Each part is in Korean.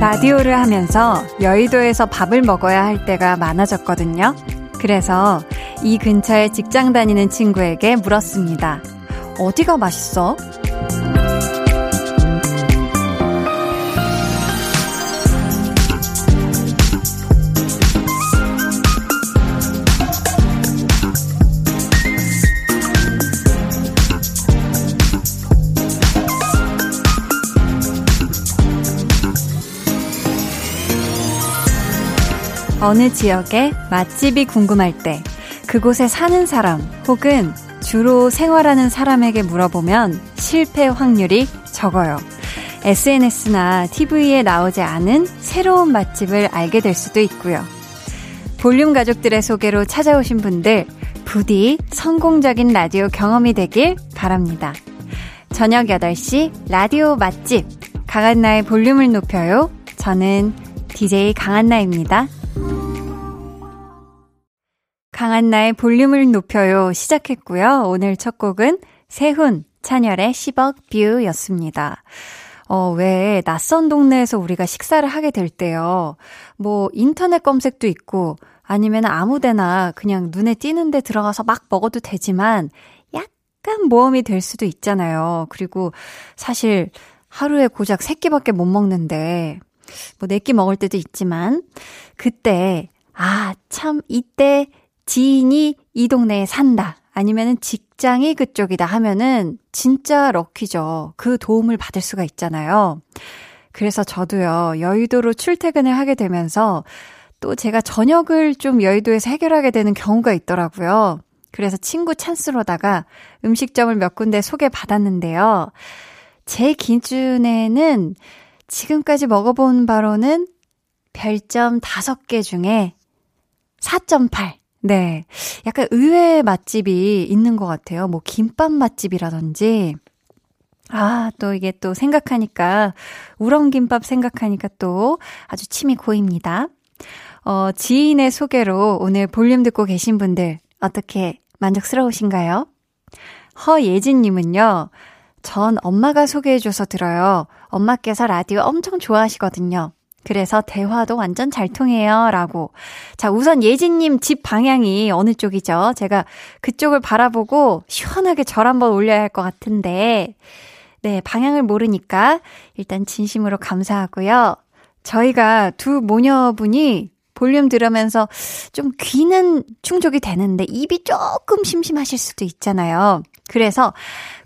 라디오를 하면서 여의도에서 밥을 먹어야 할 때가 많아졌거든요. 그래서 이 근처에 직장 다니는 친구에게 물었습니다. 어디가 맛있어? 어느 지역에 맛집이 궁금할 때 그곳에 사는 사람 혹은 주로 생활하는 사람에게 물어보면 실패 확률이 적어요. SNS나 TV에 나오지 않은 새로운 맛집을 알게 될 수도 있고요. 볼륨 가족들의 소개로 찾아오신 분들 부디 성공적인 라디오 경험이 되길 바랍니다. 저녁 8시 라디오 맛집 강한나의 볼륨을 높여요. 저는 DJ 강한나입니다. 강한 나의 볼륨을 높여요 시작했고요. 오늘 첫 곡은 세훈, 찬열의 10억 뷰였습니다. 어, 왜 낯선 동네에서 우리가 식사를 하게 될 때요. 뭐 인터넷 검색도 있고 아니면 아무 데나 그냥 눈에 띄는 데 들어가서 막 먹어도 되지만 약간 모험이 될 수도 있잖아요. 그리고 사실 하루에 고작 3끼밖에 못 먹는데 뭐 4끼 먹을 때도 있지만 그때 아, 참 이때 지인이 이 동네에 산다. 아니면은 직장이 그쪽이다 하면은 진짜 럭키죠. 그 도움을 받을 수가 있잖아요. 그래서 저도요, 여의도로 출퇴근을 하게 되면서 또 제가 저녁을 좀 여의도에서 해결하게 되는 경우가 있더라고요. 그래서 친구 찬스로다가 음식점을 몇 군데 소개받았는데요. 제 기준에는 지금까지 먹어본 바로는 별점 5개 중에 4.8. 네. 약간 의외의 맛집이 있는 것 같아요. 뭐, 김밥 맛집이라든지. 아, 또 이게 또 생각하니까, 우렁김밥 생각하니까 또 아주 침이 고입니다. 어, 지인의 소개로 오늘 볼륨 듣고 계신 분들, 어떻게 만족스러우신가요? 허예진님은요, 전 엄마가 소개해줘서 들어요. 엄마께서 라디오 엄청 좋아하시거든요. 그래서 대화도 완전 잘 통해요. 라고. 자, 우선 예진님 집 방향이 어느 쪽이죠? 제가 그쪽을 바라보고 시원하게 절 한번 올려야 할 것 같은데. 네, 방향을 모르니까 일단 진심으로 감사하고요. 저희가 두 모녀분이 볼륨 들으면서 좀 귀는 충족이 되는데 입이 조금 심심하실 수도 있잖아요. 그래서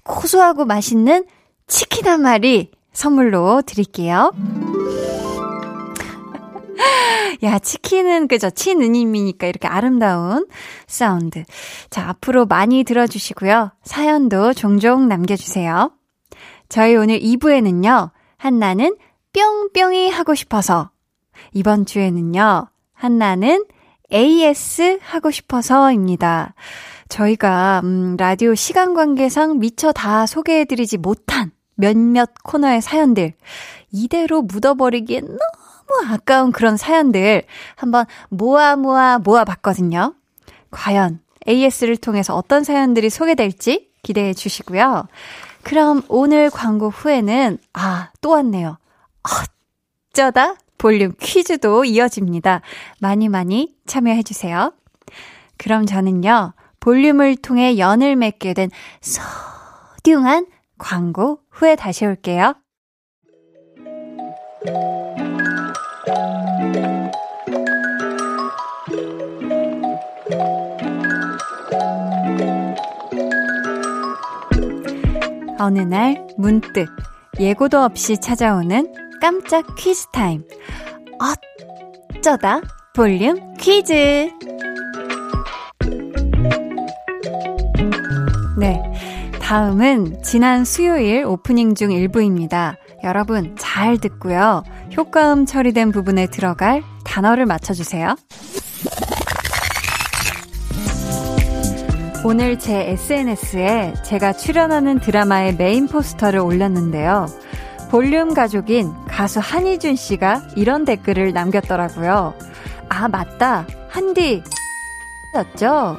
고소하고 맛있는 치킨 한 마리 선물로 드릴게요. 야, 치킨은 그죠? 치느님이니까 이렇게 아름다운 사운드. 자, 앞으로 많이 들어주시고요. 사연도 종종 남겨주세요. 저희 오늘 2부에는요, 한나는 뿅뿅이 하고 싶어서. 이번 주에는요, 한나는 AS 하고 싶어서입니다. 저희가, 음, 라디오 시간 관계상 미처 다 소개해드리지 못한 몇몇 코너의 사연들, 이대로 묻어버리기엔 너무 너무 아까운 그런 사연들 한번 모아 모아 모아 봤거든요. 과연 AS를 통해서 어떤 사연들이 소개될지 기대해 주시고요. 그럼 오늘 광고 후에는 아, 또 왔네요. 어쩌다 볼륨 퀴즈도 이어집니다. 많이 많이 참여해 주세요. 그럼 저는요. 볼륨을 통해 연을 맺게 된 소중한 광고 후에 다시 올게요. 어느 날 문득 예고도 없이 찾아오는 깜짝 퀴즈 타임. 어쩌다 볼륨 퀴즈. 네. 다음은 지난 수요일 오프닝 중 일부입니다. 여러분 잘 듣고요. 효과음 처리된 부분에 들어갈 단어를 맞춰주세요. 오늘 제 SNS에 제가 출연하는 드라마의 메인 포스터를 올렸는데요. 볼륨 가족인 가수 한희준 씨가 이런 댓글을 남겼더라고요. 아, 맞다. 한디. 였죠?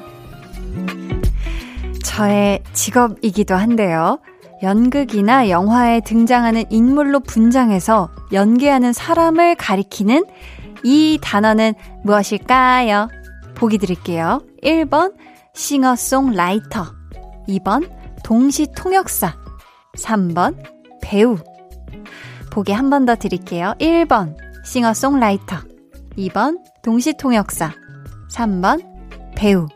저의 직업이기도 한데요. 연극이나 영화에 등장하는 인물로 분장해서 연기하는 사람을 가리키는 이 단어는 무엇일까요? 보기 드릴게요. 1번 싱어송라이터. 2번 동시통역사. 3번 배우. 보기 한 번 더 드릴게요. 1번 싱어송라이터. 2번 동시통역사. 3번 배우.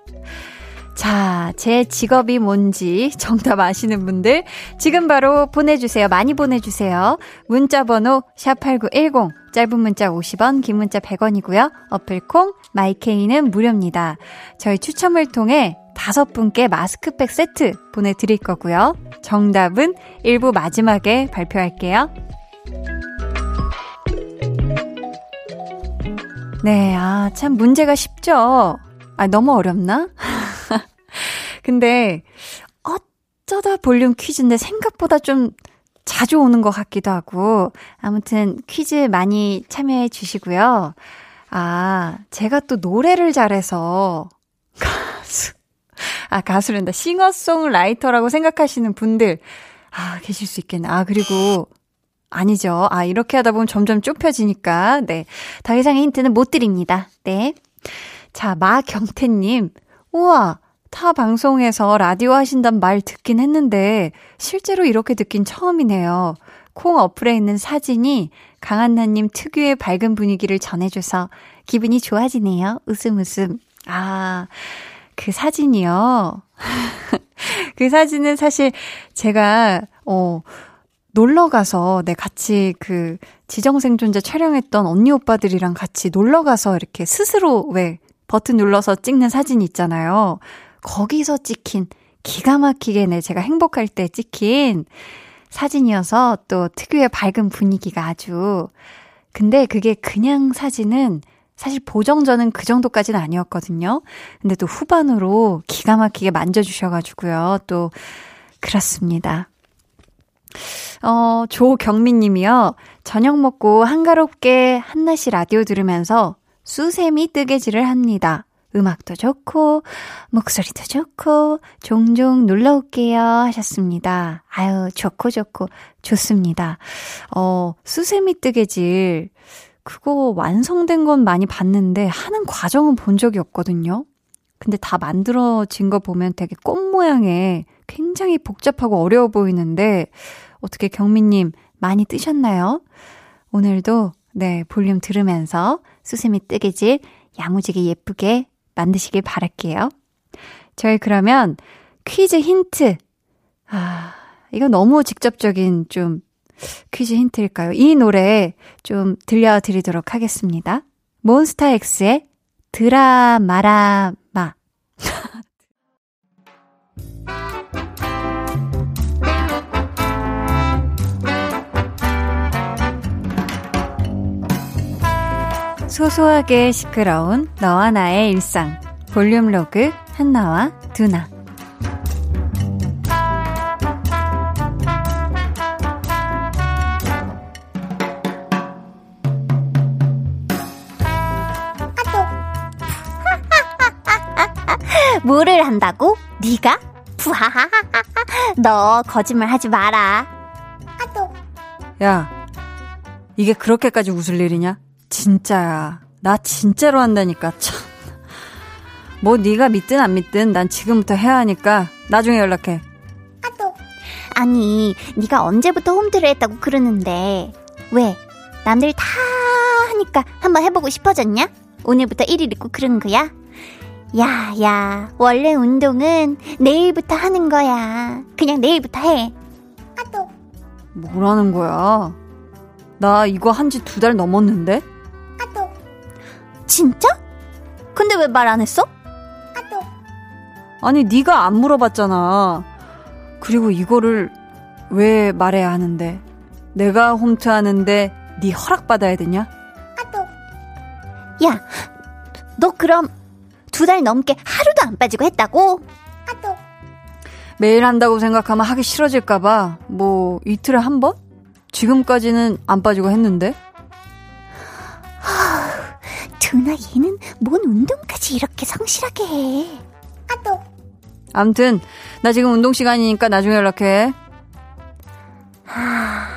자, 제 직업이 뭔지 정답 아시는 분들 지금 바로 보내주세요. 많이 보내주세요. 문자번호 샵8910 짧은 문자 50원, 긴 문자 100원이고요. 어플콩, 마이케이는 무료입니다. 저희 추첨을 통해 다섯 분께 마스크팩 세트 보내드릴 거고요. 정답은 1부 마지막에 발표할게요. 네, 아, 참 문제가 쉽죠? 아, 너무 어렵나? 근데 어쩌다 볼륨 퀴즈인데 생각보다 좀 자주 오는 것 같기도 하고 아무튼 퀴즈 많이 참여해 주시고요. 아, 제가 또 노래를 잘해서 가수 아, 가수란다. 싱어송라이터라고 생각하시는 분들 아, 계실 수 있겠네. 아, 그리고 아니죠. 아, 이렇게 하다 보면 점점 좁혀지니까. 네. 더 이상의 힌트는 못 드립니다. 네. 자, 마경태님. 우와, 타 방송에서 라디오 하신단 말 듣긴 했는데 실제로 이렇게 듣긴 처음이네요. 콩 어플에 있는 사진이 강한나님 특유의 밝은 분위기를 전해줘서 기분이 좋아지네요. 웃음 웃음. 아, 그 사진이요. 그 사진은 사실 제가, 어, 놀러 가서, 네, 같이 그 지정생존자 촬영했던 언니 오빠들이랑 같이 놀러 가서 이렇게 스스로 왜 버튼 눌러서 찍는 사진 있잖아요. 거기서 찍힌 기가 막히게 네, 제가 행복할 때 찍힌 사진이어서 또 특유의 밝은 분위기가 아주. 근데 그게 그냥 사진은 사실 보정전은 그 정도까지는 아니었거든요. 근데 또 후반으로 기가 막히게 만져주셔가지고요. 또, 그렇습니다. 어, 조경민 님이요. 저녁 먹고 한가롭게 한낮이 라디오 들으면서 수세미 뜨개질을 합니다. 음악도 좋고, 목소리도 좋고, 종종 놀러 올게요. 하셨습니다. 아유, 좋고, 좋고, 좋습니다. 어, 수세미 뜨개질. 그거 완성된 건 많이 봤는데, 하는 과정은 본 적이 없거든요. 근데 다 만들어진 거 보면 되게 꽃 모양의 굉장히 복잡하고 어려워 보이는데, 어떻게 경민님 많이 뜨셨나요? 오늘도, 네, 볼륨 들으면서 수세미 뜨개질 야무지게 예쁘게 만드시길 바랄게요. 저희 그러면 퀴즈 힌트. 아, 이거 너무 직접적인 좀 퀴즈 힌트일까요? 이 노래 좀 들려드리도록 하겠습니다. 몬스타엑스의 드라마라 소소하게 시끄러운 너와 나의 일상 볼륨 로그 한나와 두나 뭐를 한다고? 네가? 푸하하하하 너 거짓말 하지 마라. 야, 이게 그렇게까지 웃을 일이냐? 진짜야. 나 진짜로 한다니까. 참. 뭐 네가 믿든 안 믿든 난 지금부터 해야 하니까 나중에 연락해. 아니, 네가 언제부터 홈트를 했다고 그러는데 왜? 남들 다 하니까 한번 해보고 싶어졌냐? 오늘부터 1일 있고 그런 거야? 야, 야, 원래 운동은 내일부터 하는 거야. 그냥 내일부터 해. 뭐라는 거야? 나 이거 한 지 두 달 넘었는데? 진짜? 근데 왜 말 안 했어? 아니 네가 안 물어봤잖아. 그리고 이거를 왜 말해야 하는데? 내가 홈트하는데 네 허락 받아야 되냐? 야, 너 그럼 두 달 넘게 하루도 안 빠지고 했다고? 매일 한다고 생각하면 하기 싫어질까봐 뭐 이틀에 한 번? 지금까지는 안 빠지고 했는데? 두나 얘는 뭔 운동까지 이렇게 성실하게 해. 아, 또. 암튼, 나 지금 운동 시간이니까 나중에 연락해. 아,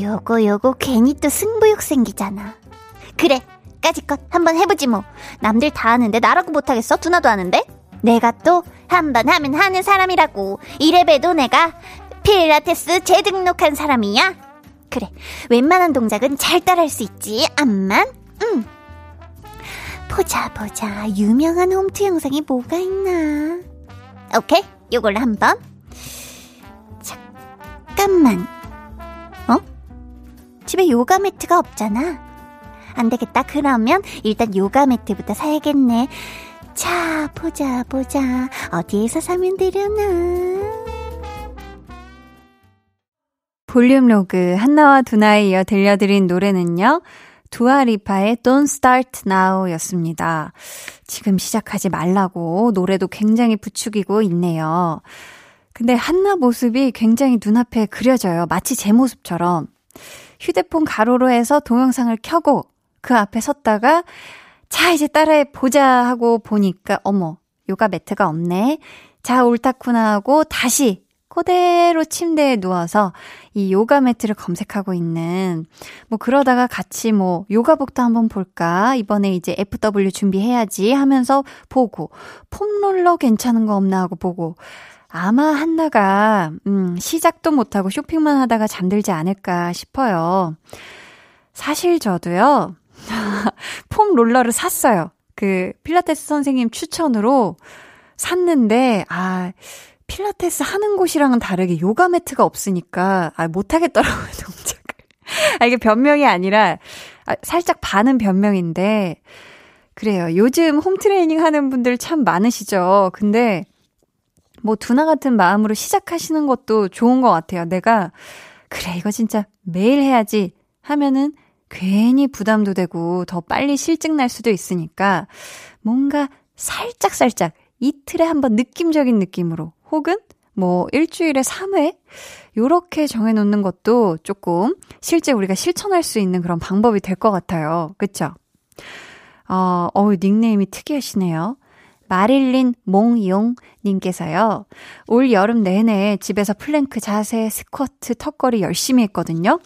요거, 요거 괜히 또 승부욕 생기잖아. 그래, 까짓것 한번 해보지 뭐. 남들 다 하는데 나라고 못하겠어? 두나도 하는데? 내가 또 한번 하면 하는 사람이라고. 이래봬도 내가 필라테스 재등록한 사람이야. 그래, 웬만한 동작은 잘 따라할 수 있지. 암만, 응. 보자, 보자. 유명한 홈트 영상이 뭐가 있나. 오케이, 요걸로 한 번. 잠깐만. 어? 집에 요가 매트가 없잖아. 안 되겠다. 그러면 일단 요가 매트부터 사야겠네. 자, 보자, 보자. 어디에서 사면 되려나? 볼륨 로그 한나와 두나에 이어 들려드린 노래는요. 두아리파의 Don't Start Now 였습니다. 지금 시작하지 말라고 노래도 굉장히 부추기고 있네요. 근데 한나 모습이 굉장히 눈앞에 그려져요. 마치 제 모습처럼. 휴대폰 가로로 해서 동영상을 켜고 그 앞에 섰다가 자, 이제 따라해 보자 하고 보니까 어머, 요가 매트가 없네. 자, 옳다구나 하고 다시 그대로 침대에 누워서 이 요가 매트를 검색하고 있는 뭐 그러다가 같이 뭐 요가복도 한번 볼까? 이번에 이제 FW 준비해야지 하면서 보고 폼롤러 괜찮은 거 없나 하고 보고 아마 한나가 음 시작도 못 하고 쇼핑만 하다가 잠들지 않을까 싶어요. 사실 저도요. 폼 롤러를 샀어요. 그 필라테스 선생님 추천으로 샀는데 아 필라테스 하는 곳이랑은 다르게 요가 매트가 없으니까, 아, 못하겠더라고요, 동작을. 아, 이게 변명이 아니라, 아, 살짝 반은 변명인데, 그래요. 요즘 홈트레이닝 하는 분들 참 많으시죠. 근데, 뭐, 두나 같은 마음으로 시작하시는 것도 좋은 것 같아요. 내가, 그래, 이거 진짜 매일 해야지 하면은 괜히 부담도 되고 더 빨리 실증 날 수도 있으니까 뭔가 살짝살짝 이틀에 한번 느낌적인 느낌으로 혹은 뭐 일주일에 3회 요렇게 정해 놓는 것도 조금 실제 우리가 실천할 수 있는 그런 방법이 될 것 같아요. 그쵸? 어, 어우, 닉네임이 특이하시네요. 마릴린 몽용 님께서요. 올 여름 내내 집에서 플랭크 자세, 스쿼트, 턱걸이 열심히 했거든요.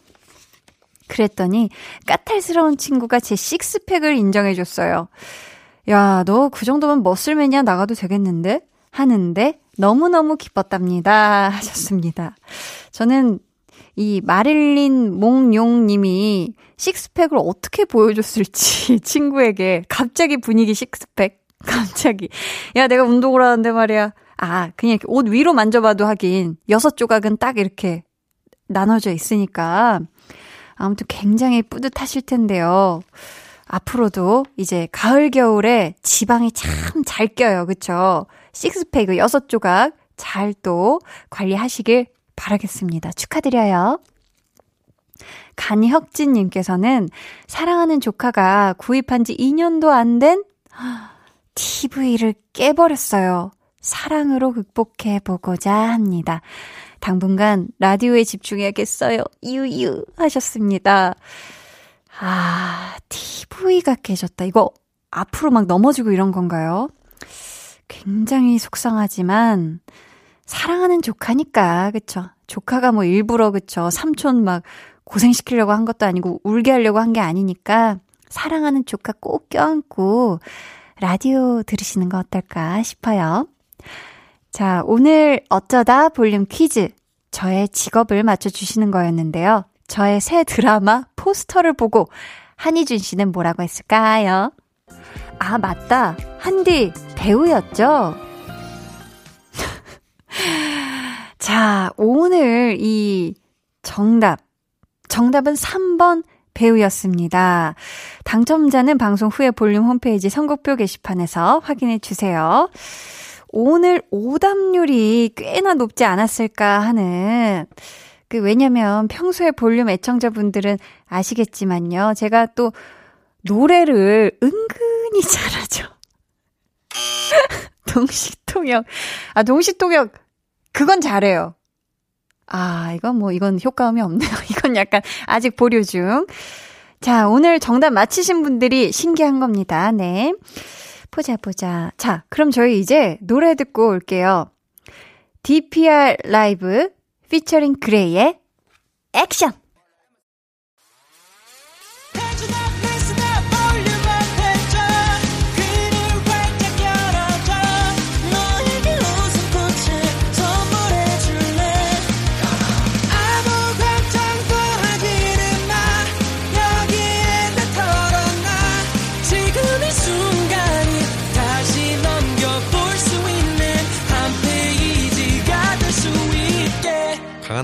그랬더니 까탈스러운 친구가 제 식스팩을 인정해 줬어요. 야, 너 그 정도면 머슬마니아 나가도 되겠는데? 하는데 너무너무 기뻤답니다. 하셨습니다. 저는 이 마릴린 몽용 님이 식스팩을 어떻게 보여줬을지 친구에게 갑자기 분위기 식스팩. 갑자기. 야, 내가 운동을 하는데 말이야. 아, 그냥 옷 위로 만져봐도 하긴 여섯 조각은 딱 이렇게 나눠져 있으니까 아무튼 굉장히 뿌듯하실 텐데요. 앞으로도 이제 가을 겨울에 지방이 참 잘 껴요. 그쵸? 식스팩 여섯 조각 잘 또 관리하시길 바라겠습니다. 축하드려요. 간혁진님께서는 사랑하는 조카가 구입한 지 2년도 안 된 TV를 깨버렸어요. 사랑으로 극복해 보고자 합니다. 당분간 라디오에 집중해야겠어요. 유유 하셨습니다. 아, TV가 깨졌다. 이거 앞으로 막 넘어지고 이런 건가요? 굉장히 속상하지만 사랑하는 조카니까 그쵸? 조카가 뭐 일부러 그쵸? 삼촌 막 고생시키려고 한 것도 아니고 울게 하려고 한 게 아니니까 사랑하는 조카 꼭 껴안고 라디오 들으시는 거 어떨까 싶어요. 자, 오늘 어쩌다 볼륨 퀴즈. 저의 직업을 맞춰주시는 거였는데요. 저의 새 드라마 포스터를 보고 한희준 씨는 뭐라고 했을까요? 아, 맞다. 한디 배우였죠? 자, 오늘 이 정답. 정답은 3번 배우였습니다. 당첨자는 방송 후에 볼륨 홈페이지 선곡표 게시판에서 확인해 주세요. 오늘 오답률이 꽤나 높지 않았을까 하는 그 왜냐면 평소에 볼륨 애청자분들은 아시겠지만요. 제가 또 노래를 은근히 잘하죠. 동시통역. 아, 동시통역. 그건 잘해요. 아, 이건 뭐, 이건 효과음이 없네요. 이건 약간 아직 보류 중. 자, 오늘 정답 맞히신 분들이 신기한 겁니다. 네. 보자, 보자. 자, 그럼 저희 이제 노래 듣고 올게요. DPR 라이브 피처링 그레이의 액션!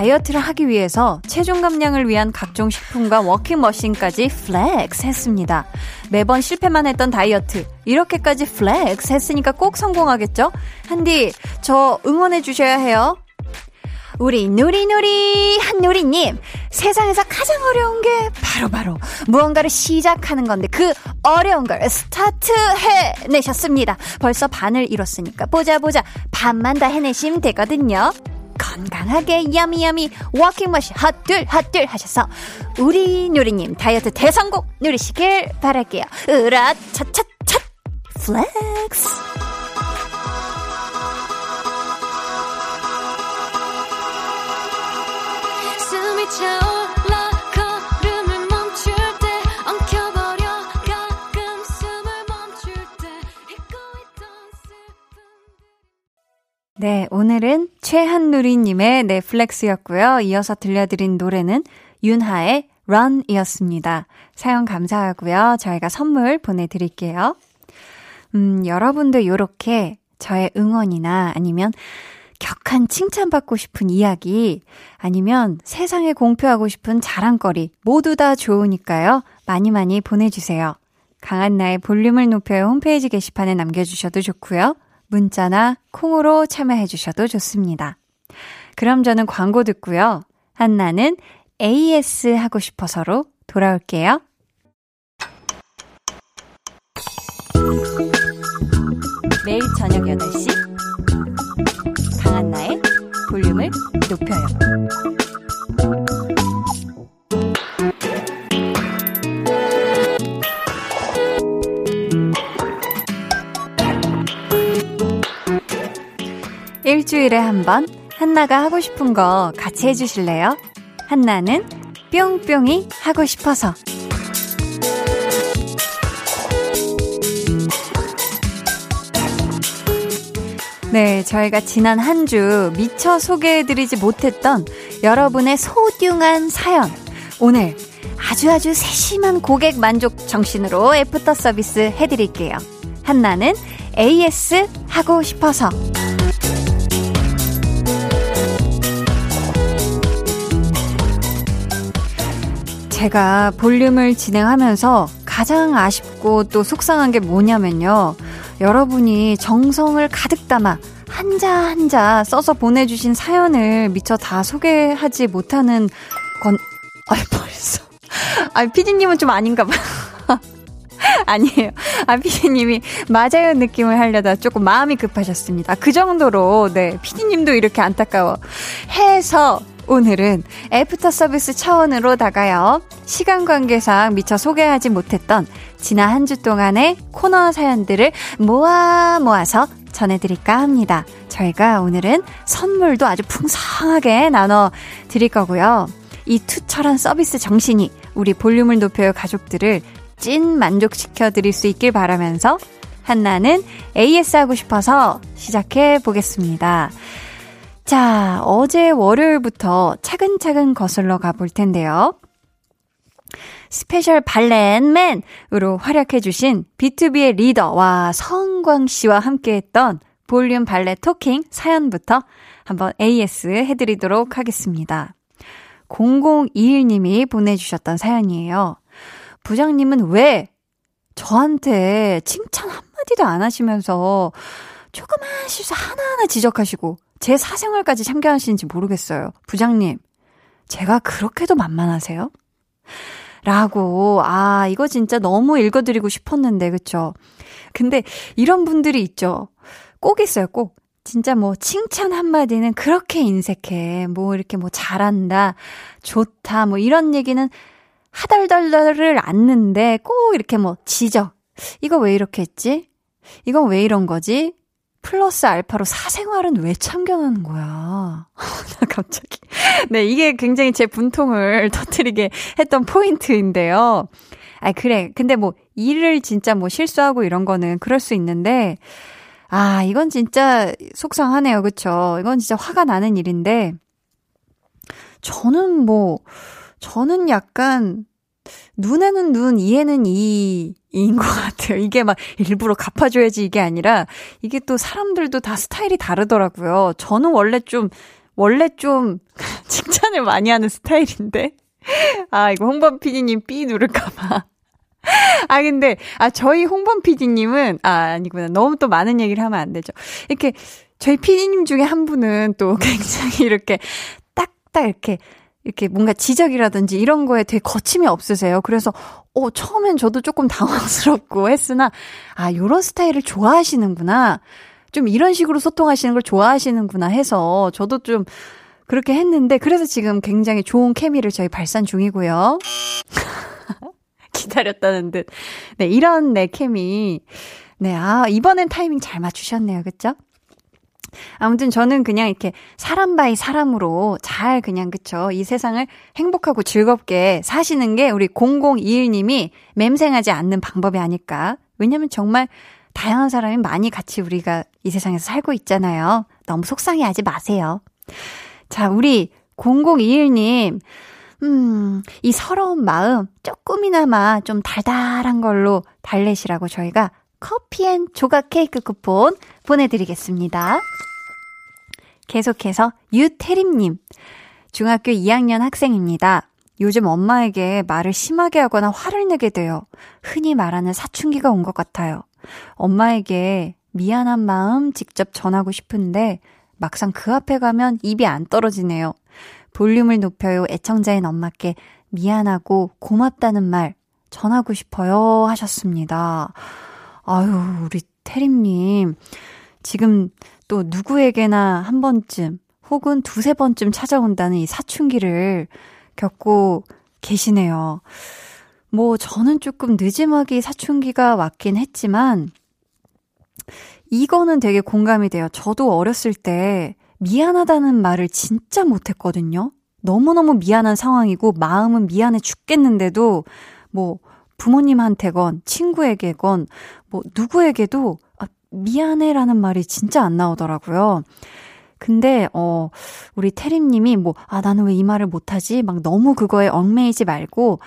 다이어트를 하기 위해서 체중 감량을 위한 각종 식품과 워킹머신까지 flex 했습니다. 매번 실패만 했던 다이어트. 이렇게까지 flex 했으니까 꼭 성공하겠죠? 한디, 저 응원해 주셔야 해요. 우리 누리누리 한누리님 세상에서 가장 어려운 게 바로바로 바로 무언가를 시작하는 건데 그 어려운 걸 스타트 해 내셨습니다. 벌써 반을 이뤘으니까 보자 보자 반만 다 해내시면 되거든요. 건강하게 yummy yummy 워킹머신 핫둘 핫둘 하셔서 우리 누리님 다이어트 대성공 누리시길 바랄게요. 으라 차차차. flex 네, 오늘은 최한누리님의 넷플렉스였고요. 이어서 들려드린 노래는 윤하의 Run이었습니다. 사연 감사하고요. 저희가 선물 보내드릴게요. 음, 여러분도 이렇게 저의 응원이나 아니면 격한 칭찬받고 싶은 이야기, 아니면 세상에 공표하고 싶은 자랑거리, 모두 다 좋으니까요. 많이 많이 보내주세요. 강한나의 볼륨을 높여요 홈페이지 게시판에 남겨주셔도 좋고요. 문자나 콩으로 참여해 주셔도 좋습니다. 그럼 저는 광고 듣고요. 한나는 AS 하고 싶어서로 돌아올게요. 매일 저녁 8시 강한나의 볼륨을 높여요. 일주일에 한 번 한나가 하고 싶은 거 같이 해주실래요? 한나는 뿅뿅이 하고 싶어서. 네, 저희가 지난 한 주 미처 소개해드리지 못했던 여러분의 소중한 사연. 오늘 아주 아주 세심한 고객 만족 정신으로 애프터 서비스 해드릴게요. 한나는 AS 하고 싶어서. 제가 볼륨을 진행하면서 가장 아쉽고 또 속상한 게 뭐냐면요. 여러분이 정성을 가득 담아 한자 한자 써서 보내주신 사연을 미처 다 소개하지 못하는 건, 아 벌써. 아, 피디님은 좀 아닌가 봐요. 아니에요. 아, 피디님이 맞아요 느낌을 하려다 조금 마음이 급하셨습니다. 그 정도로, 네, 피디님도 이렇게 안타까워 해서 오늘은 애프터 서비스 차원으로 다가요. 시간 관계상 미처 소개하지 못했던 지난 한 주 동안의 코너 사연들을 모아 모아서 전해드릴까 합니다. 저희가 오늘은 선물도 아주 풍성하게 나눠 드릴 거고요. 이 투철한 서비스 정신이 우리 볼륨을 높여요 가족들을 찐 만족시켜 드릴 수 있길 바라면서 한나는 AS 하고 싶어서 시작해 보겠습니다. 자, 어제 월요일부터 차근차근 거슬러 가볼 텐데요. special 밸런맨으로 활약해주신 비투비의 리더 서은광 씨와 함께했던 볼륨 발레 토킹 사연부터 한번 AS 해드리도록 하겠습니다. 0021님이 보내주셨던 사연이에요. 부장님은 왜 저한테 칭찬 한마디도 안 하시면서 조그만 실수 하나하나 지적하시고 제 사생활까지 참견하시는지 모르겠어요. 부장님, 제가 그렇게도 만만하세요? 라고, 아, 이거 진짜 너무 읽어드리고 싶었는데, 그쵸? 근데 이런 분들이 있죠. 꼭 있어요, 꼭. 진짜 뭐 칭찬 한마디는 그렇게 인색해. 뭐 이렇게 뭐 잘한다, 좋다, 뭐 이런 얘기는 하달달달을 않는데 꼭 이렇게 뭐 지적. 이거 왜 이렇게 했지? 이건 왜 이런 거지? 플러스 알파로 사생활은 왜 참견하는 거야? 나 갑자기. 네, 이게 굉장히 제 분통을 터트리게 했던 포인트인데요. 아, 그래. 근데 뭐, 일을 진짜 뭐 실수하고 이런 거는 그럴 수 있는데, 아, 이건 진짜 속상하네요. 그쵸? 이건 진짜 화가 나는 일인데, 저는 뭐, 저는 약간, 눈에는 눈, 이에는 이, 인 것 같아요. 이게 막 일부러 갚아줘야지 이게 아니라, 이게 또 사람들도 다 스타일이 다르더라고요. 저는 원래 좀, 원래 좀 칭찬을 많이 하는 스타일인데. 아, 이거 홍범 PD님 삐 누를까봐. 아, 근데, 아, 저희 홍범 PD님은, 아, 아니구나. 너무 또 많은 얘기를 하면 안 되죠. 이렇게, 저희 PD님 중에 한 분은 또 굉장히 이렇게, 딱딱 이렇게, 이렇게 뭔가 지적이라든지 이런 거에 되게 거침이 없으세요. 그래서, 어, 처음엔 저도 조금 당황스럽고 했으나, 아, 요런 스타일을 좋아하시는구나. 좀 이런 식으로 소통하시는 걸 좋아하시는구나 해서, 저도 좀, 그렇게 했는데, 그래서 지금 굉장히 좋은 케미를 저희 발산 중이고요. 기다렸다는 듯. 네, 이런 내 케미. 네, 아, 이번엔 타이밍 잘 맞추셨네요. 그쵸? 아무튼 저는 그냥 이렇게 사람 by 사람으로 잘 그냥 그쵸. 이 세상을 행복하고 즐겁게 사시는 게 우리 0021님이 맴상하지 않는 방법이 아닐까. 왜냐면 정말 다양한 사람이 많이 같이 우리가 이 세상에서 살고 있잖아요. 너무 속상해 하지 마세요. 자, 우리 0021님. 음, 이 서러운 마음 조금이나마 좀 달달한 걸로 달래시라고 저희가 커피 and 조각 케이크 쿠폰 보내드리겠습니다. 계속해서 유태림님. 중학교 2학년 학생입니다. 요즘 엄마에게 말을 심하게 하거나 화를 내게 돼요. 흔히 말하는 사춘기가 온 것 같아요. 엄마에게 미안한 마음 직접 전하고 싶은데 막상 그 앞에 가면 입이 안 떨어지네요. 볼륨을 높여요. 애청자인 엄마께 미안하고 고맙다는 말 전하고 싶어요. 하셨습니다. 아유, 우리 태림님. 지금 또 누구에게나 한 번쯤 혹은 두세 번쯤 찾아온다는 이 사춘기를 겪고 계시네요. 뭐, 저는 조금 늦지막이 사춘기가 왔긴 했지만, 이거는 되게 공감이 돼요. 저도 어렸을 때 미안하다는 말을 진짜 못했거든요. 너무너무 미안한 상황이고 마음은 미안해 죽겠는데도 뭐 부모님한테건 친구에게건 뭐 누구에게도 아, 미안해라는 말이 진짜 안 나오더라고요. 근데 어 우리 태림님이 뭐 아 나는 왜 이 말을 못하지 막 너무 그거에 얽매이지 말고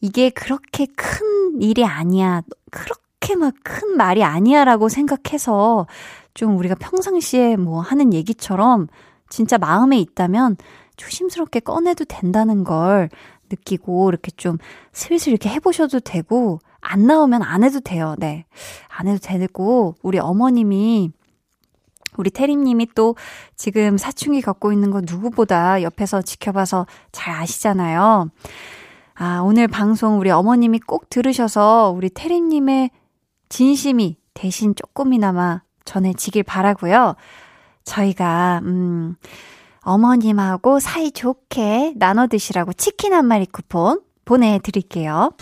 이게 그렇게 큰 일이 아니야 그렇게 막 큰 말이 아니야라고 생각해서 좀 우리가 평상시에 뭐 하는 얘기처럼 진짜 마음에 있다면 조심스럽게 꺼내도 된다는 걸 느끼고 이렇게 좀 슬슬 이렇게 해보셔도 되고 안 나오면 안 해도 돼요. 네. 안 해도 되고 우리 어머님이 우리 태림님이 또 지금 사춘기 겪고 있는 거 누구보다 옆에서 지켜봐서 잘 아시잖아요. 아, 오늘 방송 우리 어머님이 꼭 들으셔서 우리 태림님의 진심이 대신 조금이나마 전해지길 바라고요. 저희가 음 어머님하고 사이 좋게 나눠 드시라고 치킨 한 마리 쿠폰 보내드릴게요.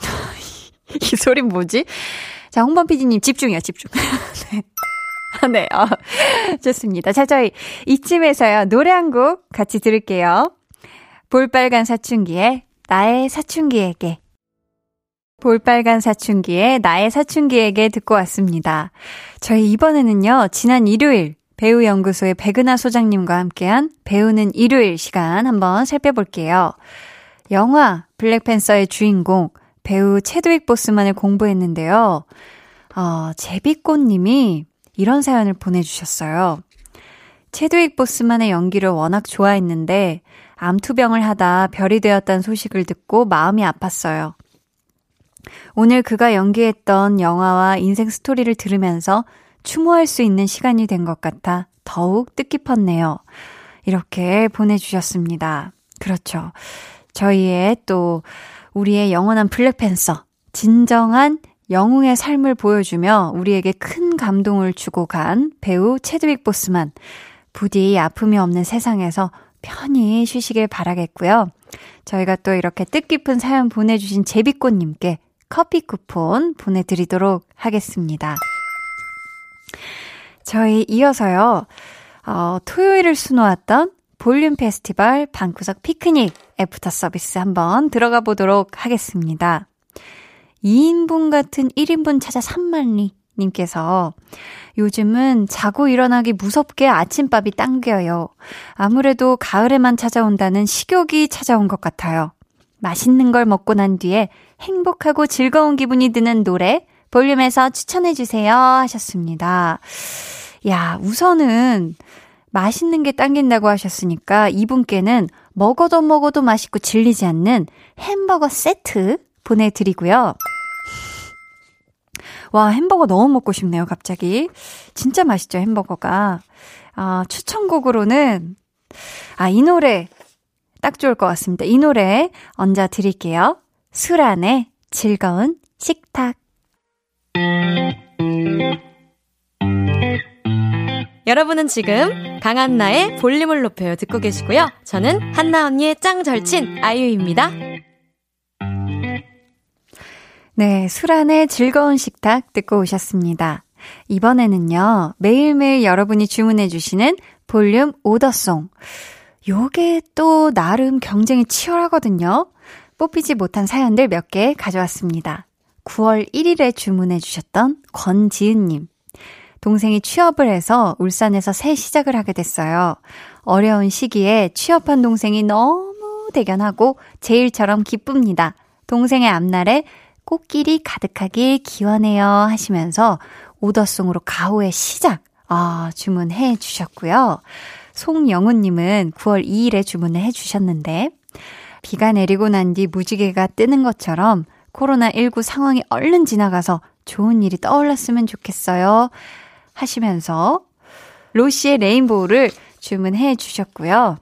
이 소리 뭐지? 자, 홍범 PD님 집중이요, 집중. 네. 네, 어, 좋습니다. 자, 저희 이쯤에서요, 노래 한 곡 같이 들을게요. 볼빨간 사춘기에 나의 사춘기에게. 볼빨간 사춘기에 나의 사춘기에게 듣고 왔습니다. 저희 이번에는요, 지난 일요일 배우연구소의 백은하 소장님과 함께한 배우는 일요일 시간 한번 살펴볼게요. 영화 블랙팬서의 주인공 배우 체드윅 보스만을 공부했는데요. 어, 제비꽃님이 이런 사연을 보내주셨어요. 체드윅 보스만의 연기를 워낙 좋아했는데 암투병을 하다 별이 되었다는 소식을 듣고 마음이 아팠어요. 오늘 그가 연기했던 영화와 인생 스토리를 들으면서 추모할 수 있는 시간이 된 것 같아 더욱 뜻깊었네요. 이렇게 보내주셨습니다. 그렇죠. 저희의 또 우리의 영원한 블랙팬서, 진정한 영웅의 삶을 보여주며 우리에게 큰 감동을 주고 간 배우 체드윅 보스만 부디 아픔이 없는 세상에서 편히 쉬시길 바라겠고요. 저희가 또 이렇게 뜻깊은 사연 보내주신 제비꽃님께 커피 쿠폰 보내드리도록 하겠습니다. 저희 이어서요, 어, 토요일을 수놓았던 볼륨 페스티벌 방구석 피크닉 애프터 서비스 한번 들어가 보도록 하겠습니다. 2인분 같은 1인분 찾아 3만리 님께서 요즘은 자고 일어나기 무섭게 아침밥이 당겨요. 아무래도 가을에만 찾아온다는 식욕이 찾아온 것 같아요. 맛있는 걸 먹고 난 뒤에 행복하고 즐거운 기분이 드는 노래 볼륨에서 추천해주세요 하셨습니다. 야, 우선은 맛있는 게 당긴다고 하셨으니까 이분께는 먹어도 먹어도 맛있고 질리지 않는 햄버거 세트 보내드리고요. 와, 햄버거 너무 먹고 싶네요, 갑자기. 진짜 맛있죠, 햄버거가. 아, 추천곡으로는, 아, 이 노래 딱 좋을 것 같습니다. 이 노래 얹어 드릴게요. 술안의 즐거운 식탁. 여러분은 지금 강한나의 볼륨을 높여요 듣고 계시고요. 저는 한나 언니의 짱 절친 아이유입니다. 네, 술안의 즐거운 식탁 듣고 오셨습니다. 이번에는요, 매일매일 여러분이 주문해주시는 볼륨 오더송. 요게 또 나름 경쟁이 치열하거든요. 뽑히지 못한 사연들 몇 개 가져왔습니다. 9월 1일에 주문해 주셨던 권지은님. 동생이 취업을 해서 울산에서 새 시작을 하게 됐어요. 어려운 시기에 취업한 동생이 너무 대견하고 제일처럼 기쁩니다. 동생의 앞날에 꽃길이 가득하길 기원해요 하시면서 오더송으로 가호의 시작 아, 주문해 주셨고요. 송영훈님은 9월 2일에 주문을 해 주셨는데 비가 내리고 난 뒤 무지개가 뜨는 것처럼 코로나19 상황이 얼른 지나가서 좋은 일이 떠올랐으면 좋겠어요. 하시면서 로시의 레인보우를 주문해 주셨고요.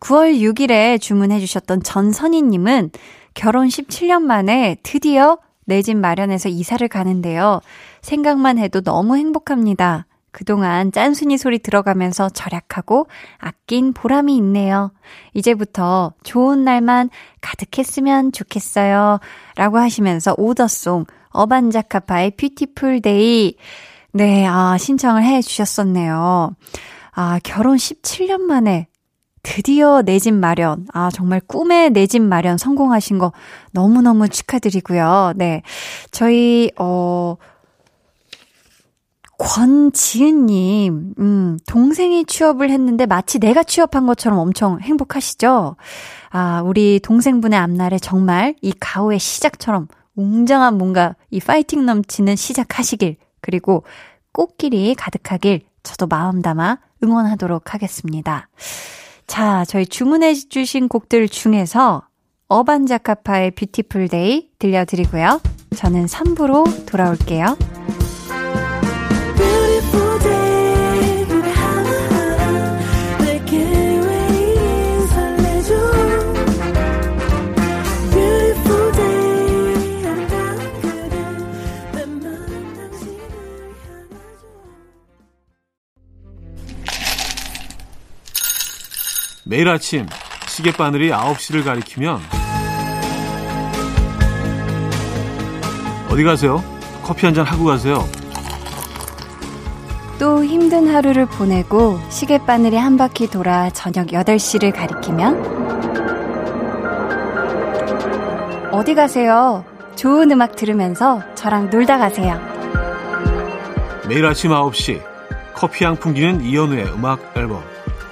9월 6일에 주문해 주셨던 전선희님은 결혼 17년 만에 드디어 내 집 마련해서 이사를 가는데요. 생각만 해도 너무 행복합니다. 그동안 짠순이 소리 들어가면서 절약하고 아낀 보람이 있네요. 이제부터 좋은 날만 가득했으면 좋겠어요. 라고 하시면서 order song 어반자카파의 Beautiful Day 네, 아, 신청을 해 주셨었네요. 아, 결혼 17년 만에 드디어 내 집 마련. 아, 정말 꿈의 내 집 마련 성공하신 거 너무너무 축하드리고요. 네. 저희, 어, 권지은님, 음, 동생이 취업을 했는데 마치 내가 취업한 것처럼 엄청 행복하시죠? 아, 우리 동생분의 앞날에 정말 이 가호의 시작처럼 웅장한 뭔가 이 파이팅 넘치는 시작하시길, 그리고 꽃길이 가득하길 저도 마음 담아 응원하도록 하겠습니다. 자, 저희 주문해주신 곡들 중에서 어반자카파의 Beautiful Day 들려드리고요. 저는 3부로 돌아올게요. 매일 아침 시계바늘이 9시를 가리키면 어디 가세요? 커피 한 잔 하고 가세요. 또 힘든 하루를 보내고 시계바늘이 한 바퀴 돌아 저녁 8시를 가리키면 어디 가세요? 좋은 음악 들으면서 저랑 놀다 가세요. 매일 아침 9시 커피 향 풍기는 이연우의 음악 앨범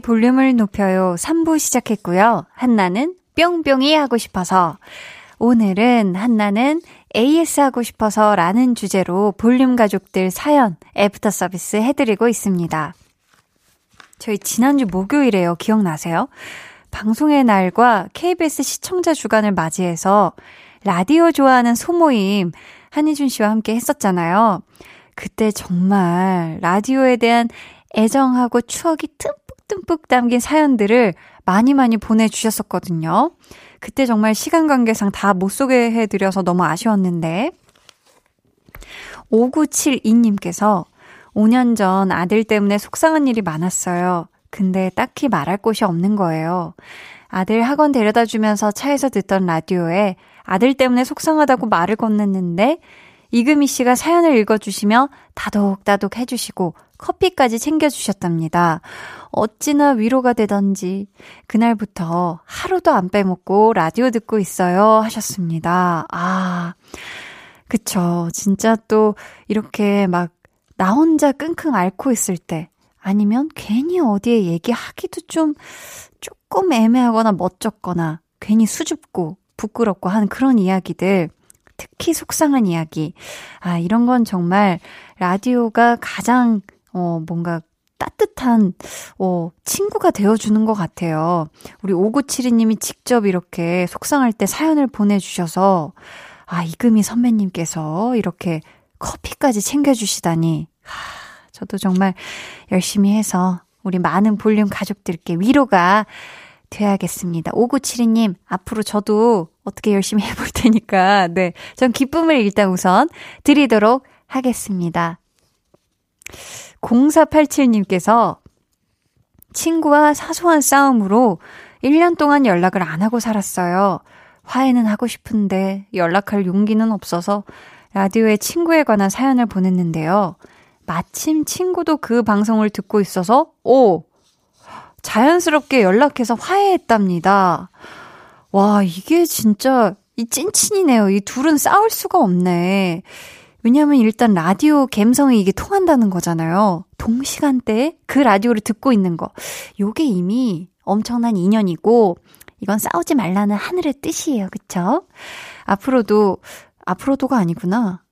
볼륨을 높여요 3부 시작했고요. 한나는 뿅뿅이 하고 싶어서 오늘은 한나는 AS 하고 싶어서 라는 주제로 볼륨 가족들 사연 애프터 서비스 해드리고 있습니다. 저희 지난주 목요일에요. 기억나세요? 방송의 날과 KBS 시청자 주간을 맞이해서 라디오 좋아하는 소모임 한희준 씨와 함께 했었잖아요. 그때 정말 라디오에 대한 애정하고 추억이 듬뿍 듬뿍 담긴 사연들을 많이 많이 보내주셨었거든요. 그때 정말 시간 관계상 다 못 소개해드려서 너무 아쉬웠는데, 5972님께서 5년 전 아들 때문에 속상한 일이 많았어요. 근데 딱히 말할 곳이 없는 거예요. 아들 학원 데려다 주면서 차에서 듣던 라디오에 아들 때문에 속상하다고 말을 건넸는데 이금희 씨가 사연을 읽어주시며 다독다독 해주시고 커피까지 챙겨주셨답니다. 어찌나 위로가 되던지 그날부터 하루도 안 빼먹고 라디오 듣고 있어요 하셨습니다. 아, 그쵸. 진짜 또 이렇게 막 나 혼자 끙끙 앓고 있을 때 아니면 괜히 어디에 얘기하기도 좀 조금 애매하거나 멋쩍거나 괜히 수줍고 부끄럽고 한 그런 이야기들 특히 속상한 이야기. 아, 이런 건 정말 라디오가 가장, 어, 뭔가 따뜻한, 어, 친구가 되어주는 것 같아요. 우리 5972님이 직접 이렇게 속상할 때 사연을 보내주셔서, 아, 이금희 선배님께서 이렇게 커피까지 챙겨주시다니. 하, 저도 정말 열심히 해서 우리 많은 볼륨 가족들께 위로가 돼야겠습니다. 5972님, 앞으로 저도 어떻게 열심히 해볼 테니까, 네. 전 기쁨을 일단 우선 드리도록 하겠습니다. 0487님께서 친구와 사소한 싸움으로 1년 동안 연락을 안 하고 살았어요. 화해는 하고 싶은데 연락할 용기는 없어서 라디오에 친구에 관한 사연을 보냈는데요. 마침 친구도 그 방송을 듣고 있어서, 오! 자연스럽게 연락해서 화해했답니다. 와, 이게 진짜 이 찐친이네요. 이 둘은 싸울 수가 없네. 왜냐면 일단 라디오 갬성이 이게 통한다는 거잖아요. 동시간대에 그 라디오를 듣고 있는 거. 요게 이미 엄청난 인연이고, 이건 싸우지 말라는 하늘의 뜻이에요. 그쵸? 앞으로도, 앞으로도가 아니구나.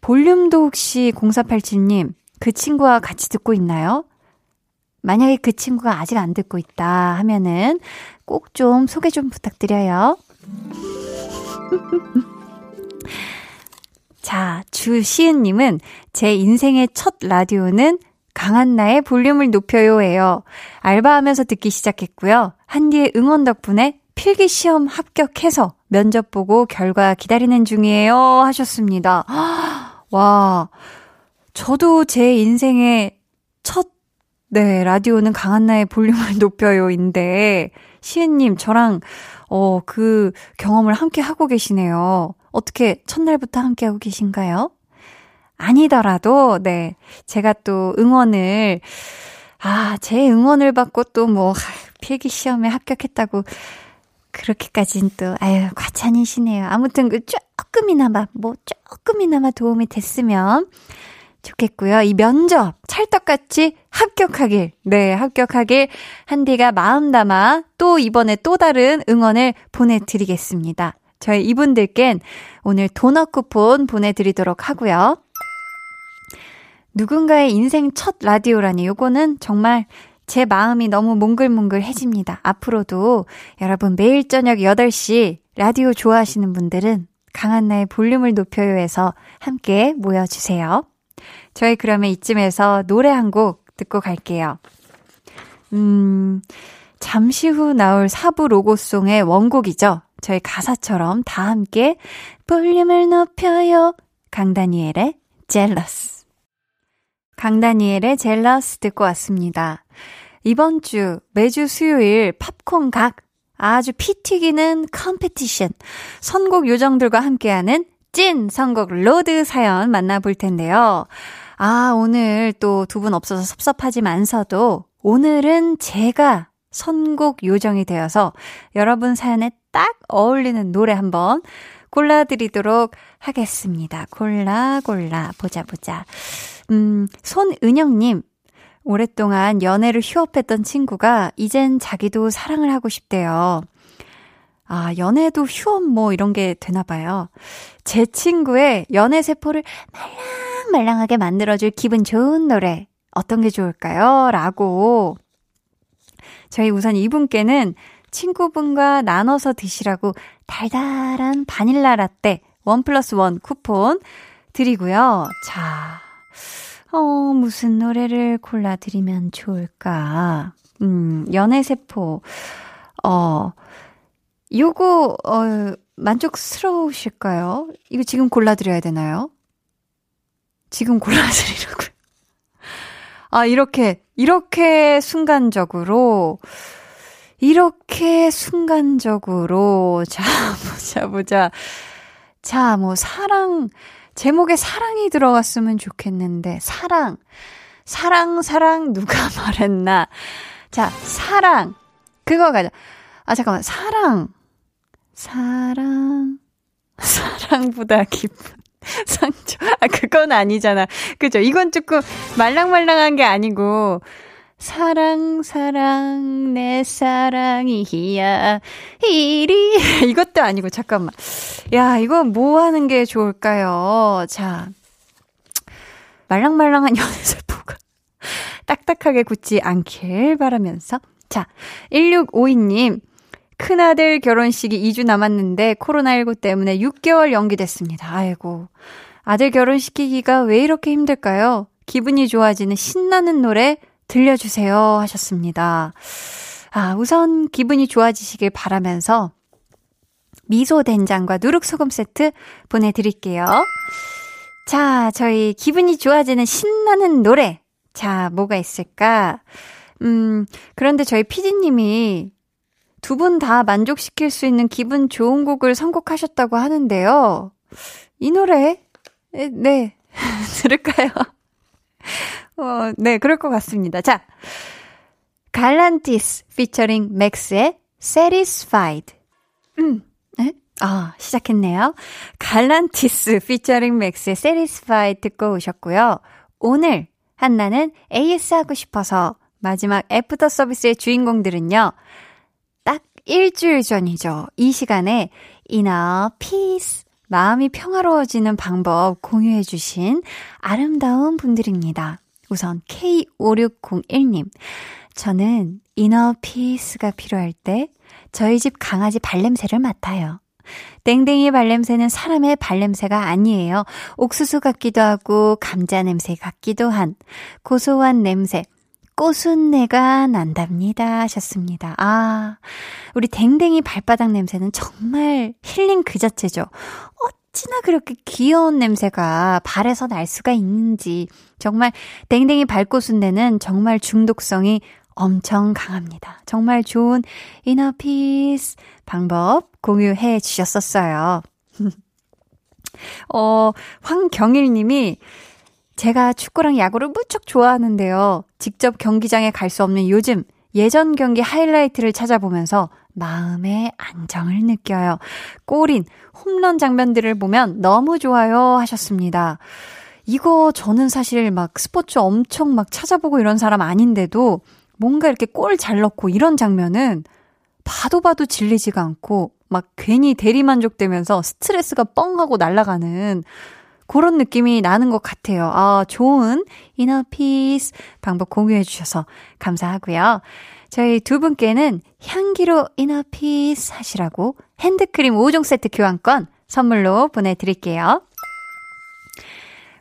볼륨도 혹시 0487님, 그 친구와 같이 듣고 있나요? 만약에 그 친구가 아직 안 듣고 있다 하면은 꼭 좀 소개 좀 부탁드려요. 자, 주시은님은 제 인생의 첫 라디오는 강한나의 볼륨을 높여요예요. 알바하면서 듣기 시작했고요. 한디의 응원 덕분에 필기 시험 합격해서 면접 보고 결과 기다리는 중이에요 하셨습니다. 와, 저도 제 인생의 첫 네, 라디오는 강한나의 볼륨을 높여요인데, 시은님, 저랑, 어, 그 경험을 함께 하고 계시네요. 어떻게 첫날부터 함께 하고 계신가요? 아니더라도, 네, 제가 또 응원을, 아, 제 응원을 받고 또 뭐, 필기 시험에 합격했다고, 그렇게까진 또, 아유, 과찬이시네요. 아무튼 그 조금이나마, 뭐, 조금이나마 도움이 됐으면, 좋겠고요. 이 면접 찰떡같이 합격하길, 네, 합격하길 한디가 마음 담아 또 이번에 또 다른 응원을 보내드리겠습니다. 저희 이분들껜 오늘 도넛 쿠폰 보내드리도록 하고요. 누군가의 인생 첫 라디오라니 요거는 정말 제 마음이 너무 몽글몽글해집니다. 앞으로도 여러분 매일 저녁 8시 라디오 좋아하시는 분들은 강한나의 볼륨을 높여요에서 함께 모여주세요. 저희 그러면 이쯤에서 노래 한 곡 듣고 갈게요. 음, 잠시 후 나올 사부 로고송의 원곡이죠. 저희 가사처럼 다 함께 볼륨을 높여요. 강다니엘의 Jealous. 강다니엘의 Jealous 듣고 왔습니다. 이번 주 매주 수요일 팝콘 각 아주 피 튀기는 competition 선곡 요정들과 함께하는 찐 선곡 로드 사연 만나볼 텐데요. 아, 오늘 또 두 분 없어서 섭섭하지만서도 오늘은 제가 선곡 요정이 되어서 여러분 사연에 딱 어울리는 노래 한번 골라드리도록 하겠습니다. 골라, 골라. 보자, 보자. 음, 손은영님. 오랫동안 연애를 휴업했던 친구가 이젠 자기도 사랑을 하고 싶대요. 아, 연애도 휴업 뭐 이런 게 되나 봐요. 제 친구의 연애 세포를 말랑말랑하게 만들어줄 기분 좋은 노래 어떤 게 좋을까요? 라고 저희 우선 이분께는 친구분과 나눠서 드시라고 달달한 바닐라 라떼 원 플러스 원 쿠폰 드리고요. 자, 어, 무슨 노래를 골라드리면 좋을까? 음, 연애세포. 어, 요거, 어, 만족스러우실까요? 이거 지금 골라드려야 되나요? 지금 골라드리라고요. 아, 이렇게, 이렇게 순간적으로, 이렇게 순간적으로, 자, 보자, 보자. 자, 뭐, 사랑, 제목에 사랑이 들어갔으면 좋겠는데, 사랑. 사랑, 사랑, 누가 말했나. 자, 사랑. 그거 가자. 아, 잠깐만. 사랑. 사랑. 사랑보다 기쁜. 상처. 아, 그건 아니잖아. 그죠? 이건 조금 말랑말랑한 게 아니고, 사랑, 사랑, 내 사랑이야. 이리. 이것도 아니고, 잠깐만. 야, 이거 뭐 하는 게 좋을까요? 자. 말랑말랑한 연애세포가 딱딱하게 굳지 않길 바라면서. 자, 1652님. 큰아들 결혼식이 2주 남았는데 코로나19 때문에 6개월 연기됐습니다. 아이고. 아들 결혼시키기가 왜 이렇게 힘들까요? 기분이 좋아지는 신나는 노래 들려주세요 하셨습니다. 아, 우선 기분이 좋아지시길 바라면서 미소 된장과 누룩 소금 세트 보내드릴게요. 자, 저희 기분이 좋아지는 신나는 노래. 자, 뭐가 있을까? 음, 그런데 저희 피디님이 두 분 다 만족시킬 수 있는 기분 좋은 곡을 선곡하셨다고 하는데요. 이 노래, 네, 들을까요? 어, 네, 그럴 것 같습니다. 자, 갈란티스 피처링 맥스의 Satisfied. 음, 에? 아, 시작했네요. 갈란티스 피처링 맥스의 Satisfied 듣고 오셨고요. 오늘 한나는 AS 하고 싶어서 마지막 애프터 서비스의 주인공들은요. 딱 일주일 전이죠. 이 시간에 inner peace 마음이 평화로워지는 방법 공유해 주신 아름다운 분들입니다. 우선 K5601님. 저는 이너 피스가 필요할 때 저희 집 강아지 발냄새를 맡아요. 땡땡이 발냄새는 사람의 발냄새가 아니에요. 옥수수 같기도 하고 감자 냄새 같기도 한 고소한 냄새. 꽃순내가 난답니다 하셨습니다. 아, 우리 댕댕이 발바닥 냄새는 정말 힐링 그 자체죠. 어찌나 그렇게 귀여운 냄새가 발에서 날 수가 있는지 정말 댕댕이 발꽃순내는 정말 중독성이 엄청 강합니다. 정말 좋은 이너피스 방법 공유해 주셨었어요. 어, 황경일 님이 제가 축구랑 야구를 무척 좋아하는데요. 직접 경기장에 갈 수 없는 요즘 예전 경기 하이라이트를 찾아보면서 마음의 안정을 느껴요. 골인, 홈런 장면들을 보면 너무 좋아요 하셨습니다. 이거 저는 사실 막 스포츠 엄청 막 찾아보고 이런 사람 아닌데도 뭔가 이렇게 골 잘 넣고 이런 장면은 봐도 봐도 질리지가 않고 막 괜히 대리만족되면서 스트레스가 뻥 하고 날아가는 그런 느낌이 나는 것 같아요. 아, 좋은 이너피스 방법 공유해 주셔서 감사하고요. 저희 두 분께는 향기로 이너피스 하시라고 핸드크림 5종 세트 교환권 선물로 보내드릴게요.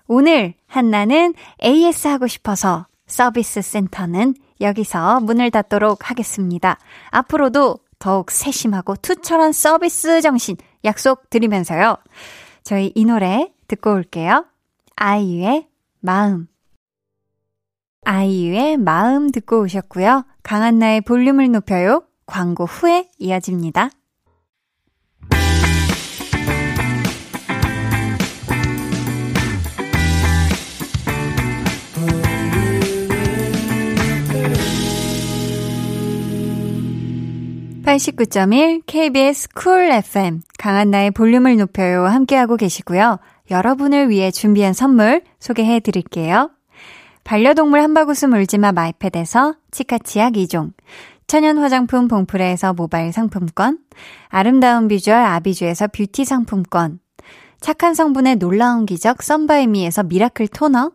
오늘 한나는 AS 하고 싶어서 서비스 센터는 여기서 문을 닫도록 하겠습니다. 앞으로도 더욱 세심하고 투철한 서비스 정신 약속 드리면서요. 저희 이 노래 듣고 올게요. 아이유의 마음. 아이유의 마음 듣고 오셨고요. 강한나의 볼륨을 높여요. 광고 후에 이어집니다. (89.1) KBS 쿨 FM 강한나의 볼륨을 높여요 함께하고 계시고요. 여러분을 위해 준비한 선물 소개해 드릴게요. 반려동물 한바구스 물지마 마이패드에서 치카치약 2종, 천연 화장품 봉프레에서 모바일 상품권, 아름다운 비주얼 아비주에서 뷰티 상품권, 착한 성분의 놀라운 기적 썬바이미에서 miracle 토너,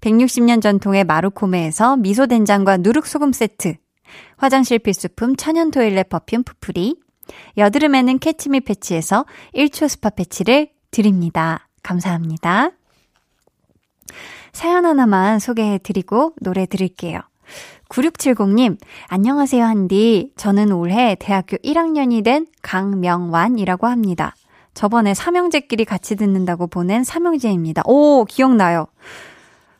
160년 전통의 마루코메에서 미소된장과 누룩소금 세트, 화장실 필수품 천연 toilet perfume 푸프리, 여드름에는 캐치미 패치에서 1초 스파 패치를 드립니다. 감사합니다. 사연 하나만 소개해 드리고 노래 들을게요. 9670님, 안녕하세요, 한디. 저는 올해 대학교 1학년이 된 강명완이라고 합니다. 저번에 삼형제끼리 같이 듣는다고 보낸 삼형제입니다. 오, 기억나요.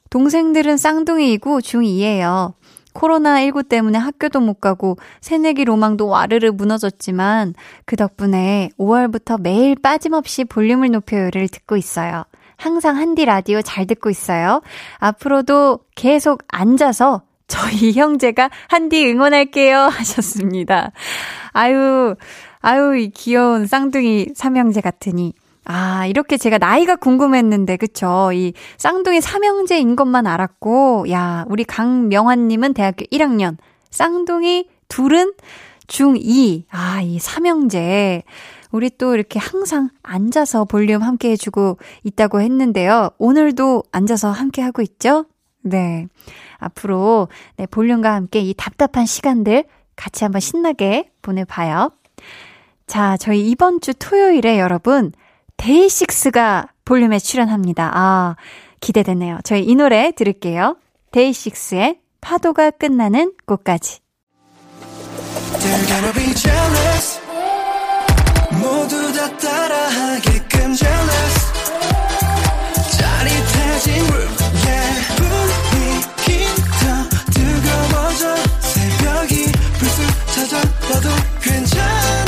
동생들은 쌍둥이이고 중2예요. 코로나19 때문에 학교도 못 가고 새내기 로망도 와르르 무너졌지만 그 덕분에 5월부터 매일 빠짐없이 볼륨을 높여요를 듣고 있어요. 항상 한디 라디오 잘 듣고 있어요. 앞으로도 계속 앉아서 저희 형제가 한디 응원할게요 하셨습니다. 아유, 아유, 이 귀여운 쌍둥이 삼형제 같으니. 아, 이렇게 제가 나이가 궁금했는데, 그쵸? 이 쌍둥이 삼형제인 것만 알았고, 야, 우리 강명환님은 대학교 1학년, 쌍둥이 둘은 중2. 아, 이 삼형제. 우리 또 이렇게 항상 앉아서 볼륨 함께 해주고 있다고 했는데요. 오늘도 앉아서 함께 하고 있죠? 네. 앞으로, 네, 볼륨과 함께 이 답답한 시간들 같이 한번 신나게 보내봐요. 자, 저희 이번 주 토요일에 여러분, 데이식스가 볼륨에 출연합니다. 아, 기대되네요. 저희 이 노래 들을게요. 데이식스의 파도가 끝나는 곳까지. 새벽이 불쑥 찾아와도 괜찮아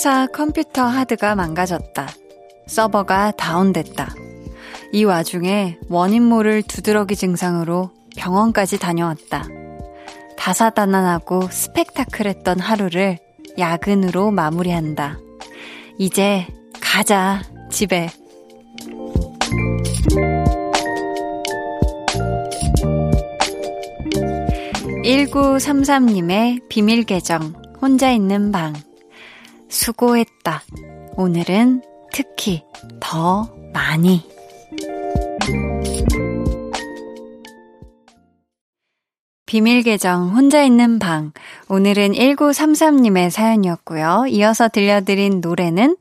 회사 컴퓨터 하드가 망가졌다. 서버가 다운됐다. 이 와중에 원인 모를 두드러기 증상으로 병원까지 다녀왔다. 다사다난하고 스펙타클했던 하루를 야근으로 마무리한다. 이제 가자, 집에. 1933님의 비밀 계정, 혼자 있는 방. 수고했다. 오늘은 특히 더 많이. 비밀 계정 혼자 있는 방. 오늘은 1933님의 사연이었고요. 이어서 들려드린 노래는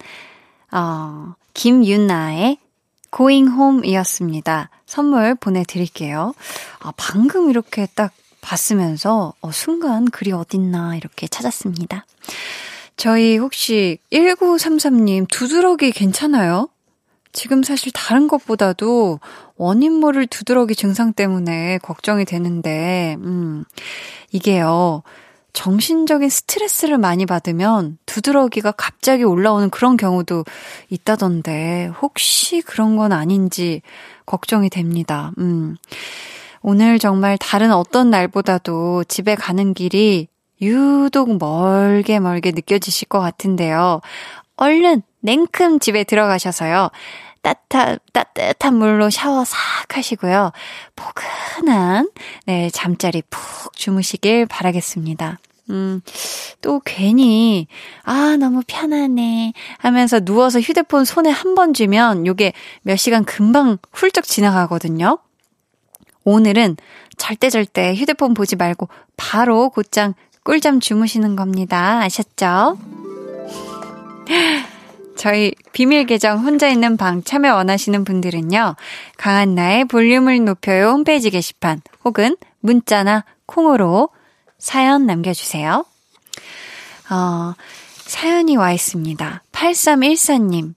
어, 김윤나의 Going Home이었습니다. 선물 보내드릴게요. 아, 방금 이렇게 딱 봤으면서 어, 순간 글이 어딨나 이렇게 찾았습니다. 저희 혹시 1933님 두드러기 괜찮아요? 지금 사실 다른 것보다도 원인 모를 두드러기 증상 때문에 걱정이 되는데, 음, 이게요, 정신적인 스트레스를 많이 받으면 두드러기가 갑자기 올라오는 그런 경우도 있다던데, 혹시 그런 건 아닌지 걱정이 됩니다. 음. 오늘 정말 다른 어떤 날보다도 집에 가는 길이 유독 멀게 멀게 느껴지실 것 같은데요. 얼른 냉큼 집에 들어가셔서요. 따뜻한, 따뜻한 물로 샤워 싹 하시고요. 포근한, 네, 잠자리 푹 주무시길 바라겠습니다. 음, 또 괜히, 아, 너무 편하네. 하면서 누워서 휴대폰 손에 한 번 쥐면 요게 몇 시간 금방 훌쩍 지나가거든요. 오늘은 절대 절대 휴대폰 보지 말고 바로 곧장 꿀잠 주무시는 겁니다. 아셨죠? 저희 비밀 계정 혼자 있는 방 참여 원하시는 분들은요. 강한 나의 볼륨을 높여요 홈페이지 게시판 혹은 문자나 콩으로 사연 남겨주세요. 어, 사연이 와 있습니다. 8314님.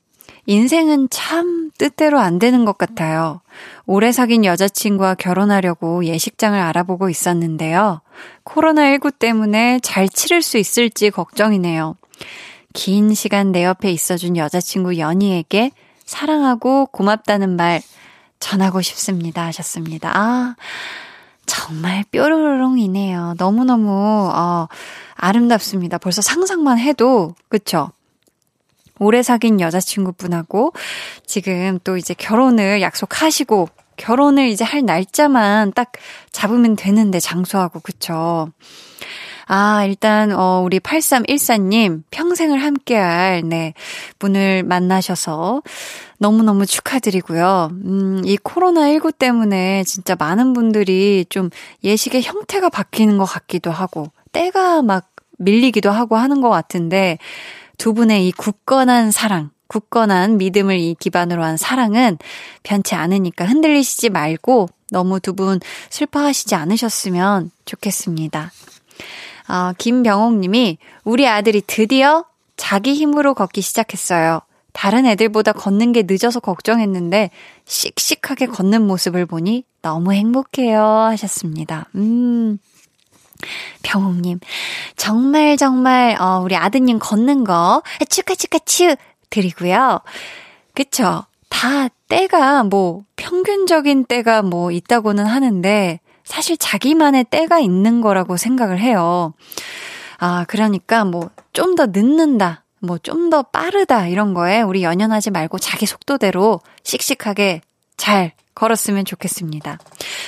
인생은 참 뜻대로 안 되는 것 같아요. 오래 사귄 여자친구와 결혼하려고 예식장을 알아보고 있었는데요. 코로나19 때문에 잘 치를 수 있을지 걱정이네요. 긴 시간 내 옆에 있어준 여자친구 연희에게 사랑하고 고맙다는 말 전하고 싶습니다 하셨습니다. 아, 정말 뾰로롱이네요. 너무너무, 어, 아름답습니다. 벌써 상상만 해도, 그쵸? 오래 사귄 여자친구분하고 지금 또 이제 결혼을 약속하시고 결혼을 이제 할 날짜만 딱 잡으면 되는데 장소하고 그쵸. 아, 일단, 어, 우리 8314님, 평생을 함께 할, 네, 분을 만나셔서 너무너무 축하드리고요. 음, 이 코로나19 때문에 진짜 많은 분들이 좀 예식의 형태가 바뀌는 것 같기도 하고, 때가 막 밀리기도 하고 하는 것 같은데, 두 분의 이 굳건한 사랑, 굳건한 믿음을 이 기반으로 한 사랑은 변치 않으니까 흔들리시지 말고 너무 두 분 슬퍼하시지 않으셨으면 좋겠습니다. 어, 김병옥 님이 우리 아들이 드디어 자기 힘으로 걷기 시작했어요. 다른 애들보다 걷는 게 늦어서 걱정했는데 씩씩하게 걷는 모습을 보니 너무 행복해요 하셨습니다. 음. 병옥님, 정말 정말, 어, 우리 아드님 걷는 거, 축하, 축하, 축! 드리고요. 그쵸? 다 때가 뭐, 평균적인 때가 뭐 있다고는 하는데, 사실 자기만의 때가 있는 거라고 생각을 해요. 아, 그러니까 뭐, 좀 더 늦는다, 뭐, 좀 더 빠르다, 이런 거에 우리 연연하지 말고 자기 속도대로 씩씩하게 잘 걸었으면 좋겠습니다.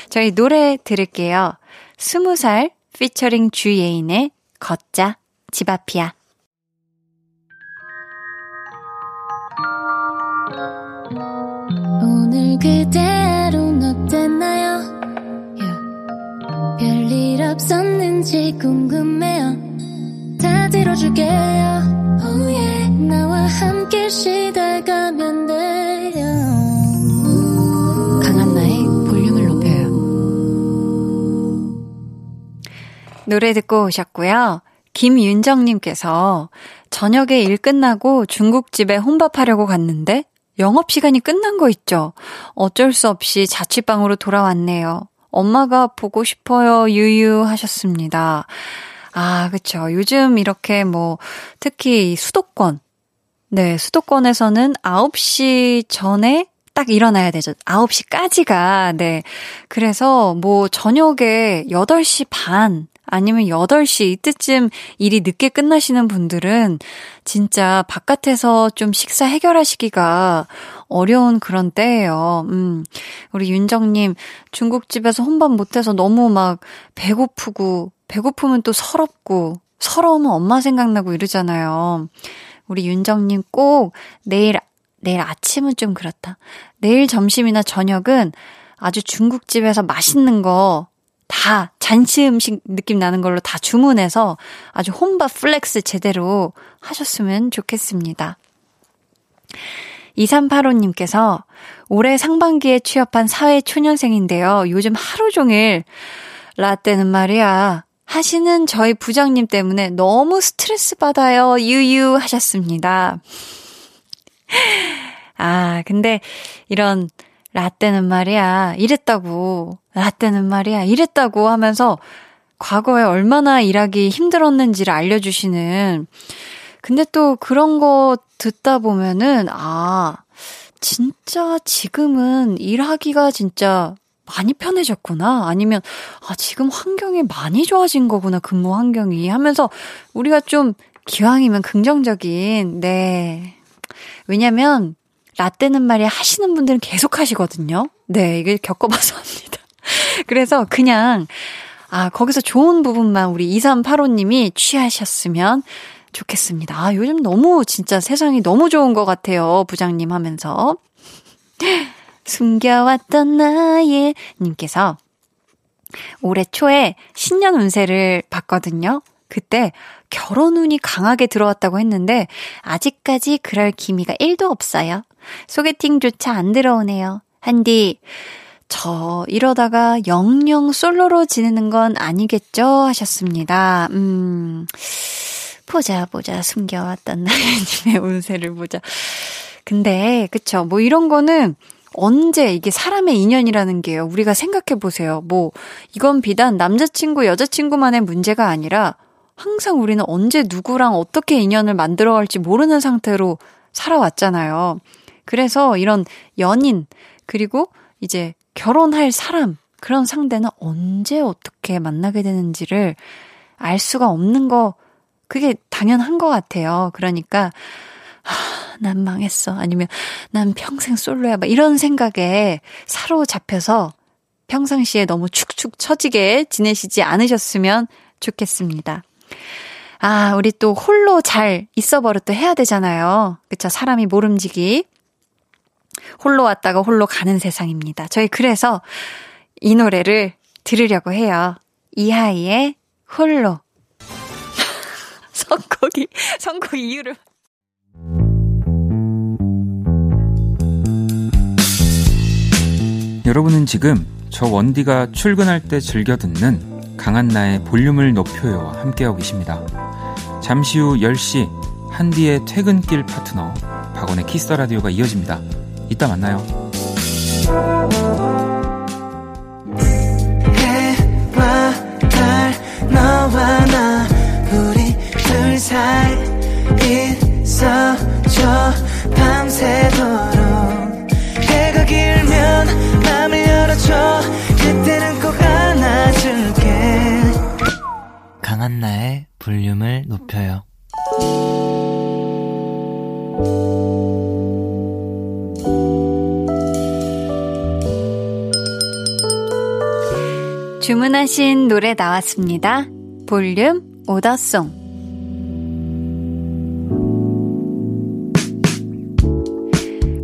저희 노래 들을게요. 스무 살 피처링 주예인의 걷자 집 앞이야. 오늘 그대로는 어땠나요? Yeah. 별일 없었는지 궁금해요. 다 들어줄게요. Oh yeah. 나와 함께 시달가면 돼요. 노래 듣고 오셨고요. 김윤정님께서 저녁에 일 끝나고 중국집에 혼밥하려고 갔는데 영업시간이 끝난 거 있죠. 어쩔 수 없이 자취방으로 돌아왔네요. 엄마가 보고 싶어요, 유유 하셨습니다. 아, 그쵸. 요즘 이렇게 뭐, 특히 수도권. 네, 수도권에서는 9시 전에 딱 일어나야 되죠. 9시까지가, 네. 그래서 뭐, 저녁에 8시 반, 아니면 8시 이때쯤 일이 늦게 끝나시는 분들은 진짜 바깥에서 좀 식사 해결하시기가 어려운 그런 때예요. 음. 우리 윤정님 중국집에서 혼밥 못해서 너무 막 배고프고 배고프면 또 서럽고 서러우면 엄마 생각나고 이러잖아요. 우리 윤정님 꼭 내일 내일 아침은 좀 그렇다. 내일 점심이나 저녁은 아주 중국집에서 맛있는 거 다 잔치 음식 느낌 나는 걸로 다 주문해서 아주 혼밥 flex 제대로 하셨으면 좋겠습니다. 2385님께서 올해 상반기에 취업한 사회 초년생인데요. 요즘 하루 종일 라떼는 말이야. 하시는 저희 부장님 때문에 너무 스트레스 받아요. 유유 하셨습니다. 아, 근데 이런 라떼는 말이야. 이랬다고. 라떼는 말이야. 이랬다고 하면서 과거에 얼마나 일하기 힘들었는지를 알려주시는. 근데 또 그런 거 듣다 보면은, 아, 진짜 지금은 일하기가 진짜 많이 편해졌구나. 아니면, 아, 지금 환경이 많이 좋아진 거구나. 근무 환경이. 하면서 우리가 좀 기왕이면 긍정적인, 네. 왜냐면, 라떼는 말이 하시는 분들은 계속 하시거든요. 네, 이게 겪어봐서 합니다. 그래서 그냥, 아, 거기서 좋은 부분만 우리 2385님이 취하셨으면 좋겠습니다. 아, 요즘 너무 진짜 세상이 너무 좋은 것 같아요. 부장님 하면서. 숨겨왔던 나의 님께서 올해 초에 신년 운세를 봤거든요. 그때 결혼 운이 강하게 들어왔다고 했는데 아직까지 그럴 기미가 1도 없어요. 소개팅조차 안 들어오네요. 한디, 저 이러다가 영영 솔로로 지내는 건 아니겠죠? 하셨습니다. 음, 보자, 보자. 숨겨왔던 나연님의 운세를 보자. 근데, 그쵸. 뭐 이런 거는 언제 이게 사람의 인연이라는 게요. 우리가 생각해 보세요. 뭐, 이건 비단 남자친구, 여자친구만의 문제가 아니라 항상 우리는 언제 누구랑 어떻게 인연을 만들어 갈지 모르는 상태로 살아왔잖아요. 그래서 이런 연인, 그리고 이제 결혼할 사람, 그런 상대는 언제 어떻게 만나게 되는지를 알 수가 없는 거, 그게 당연한 것 같아요. 그러니까, 하, 난 망했어. 아니면 난 평생 솔로야. 막 이런 생각에 사로잡혀서 평상시에 너무 축축 처지게 지내시지 않으셨으면 좋겠습니다. 아, 우리 또 홀로 잘 있어 버릇도 해야 되잖아요. 그쵸? 사람이 모름지기. 홀로 왔다가 홀로 가는 세상입니다. 저희 그래서 이 노래를 들으려고 해요. 이하이의 홀로. 선곡이, 선곡 이유를. 여러분은 지금 저 원디가 출근할 때 즐겨 듣는 강한나의 볼륨을 높여요와 함께하고 계십니다. 잠시 후 10시 한디의 퇴근길 파트너 박원의 키스 라디오가 이어집니다. 이따 만나요. 강한나의 볼륨을 높여요 주문하신 노래 나왔습니다. 볼륨 오더송.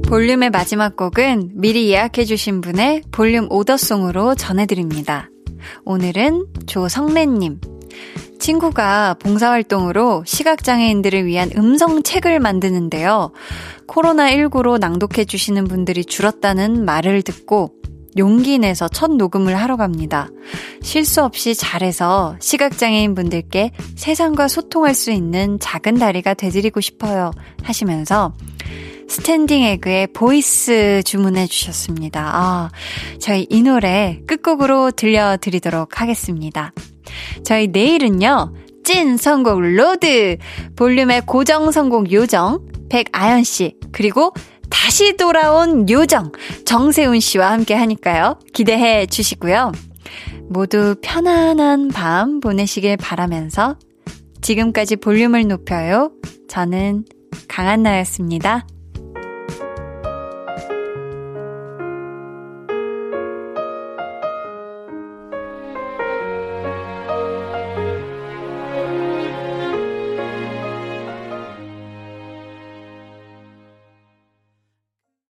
볼륨의 마지막 곡은 미리 예약해주신 분의 볼륨 오더송으로 전해드립니다. 오늘은 조성래님. 친구가 봉사활동으로 시각장애인들을 위한 음성책을 만드는데요. 코로나19로 낭독해주시는 분들이 줄었다는 말을 듣고 용기 내서 첫 녹음을 하러 갑니다. 실수 없이 잘해서 시각장애인 분들께 세상과 소통할 수 있는 작은 다리가 되드리고 싶어요. 하시면서 스탠딩 에그의 Voice 주문해 주셨습니다. 아, 저희 이 노래 끝곡으로 들려드리도록 하겠습니다. 저희 내일은요, 찐 선곡 road! 볼륨의 고정 선곡 요정, 백아연 씨, 그리고 다시 돌아온 요정 정세훈 씨와 함께 하니까요. 기대해 주시고요. 모두 편안한 밤 보내시길 바라면서 지금까지 볼륨을 높여요. 저는 강한나였습니다.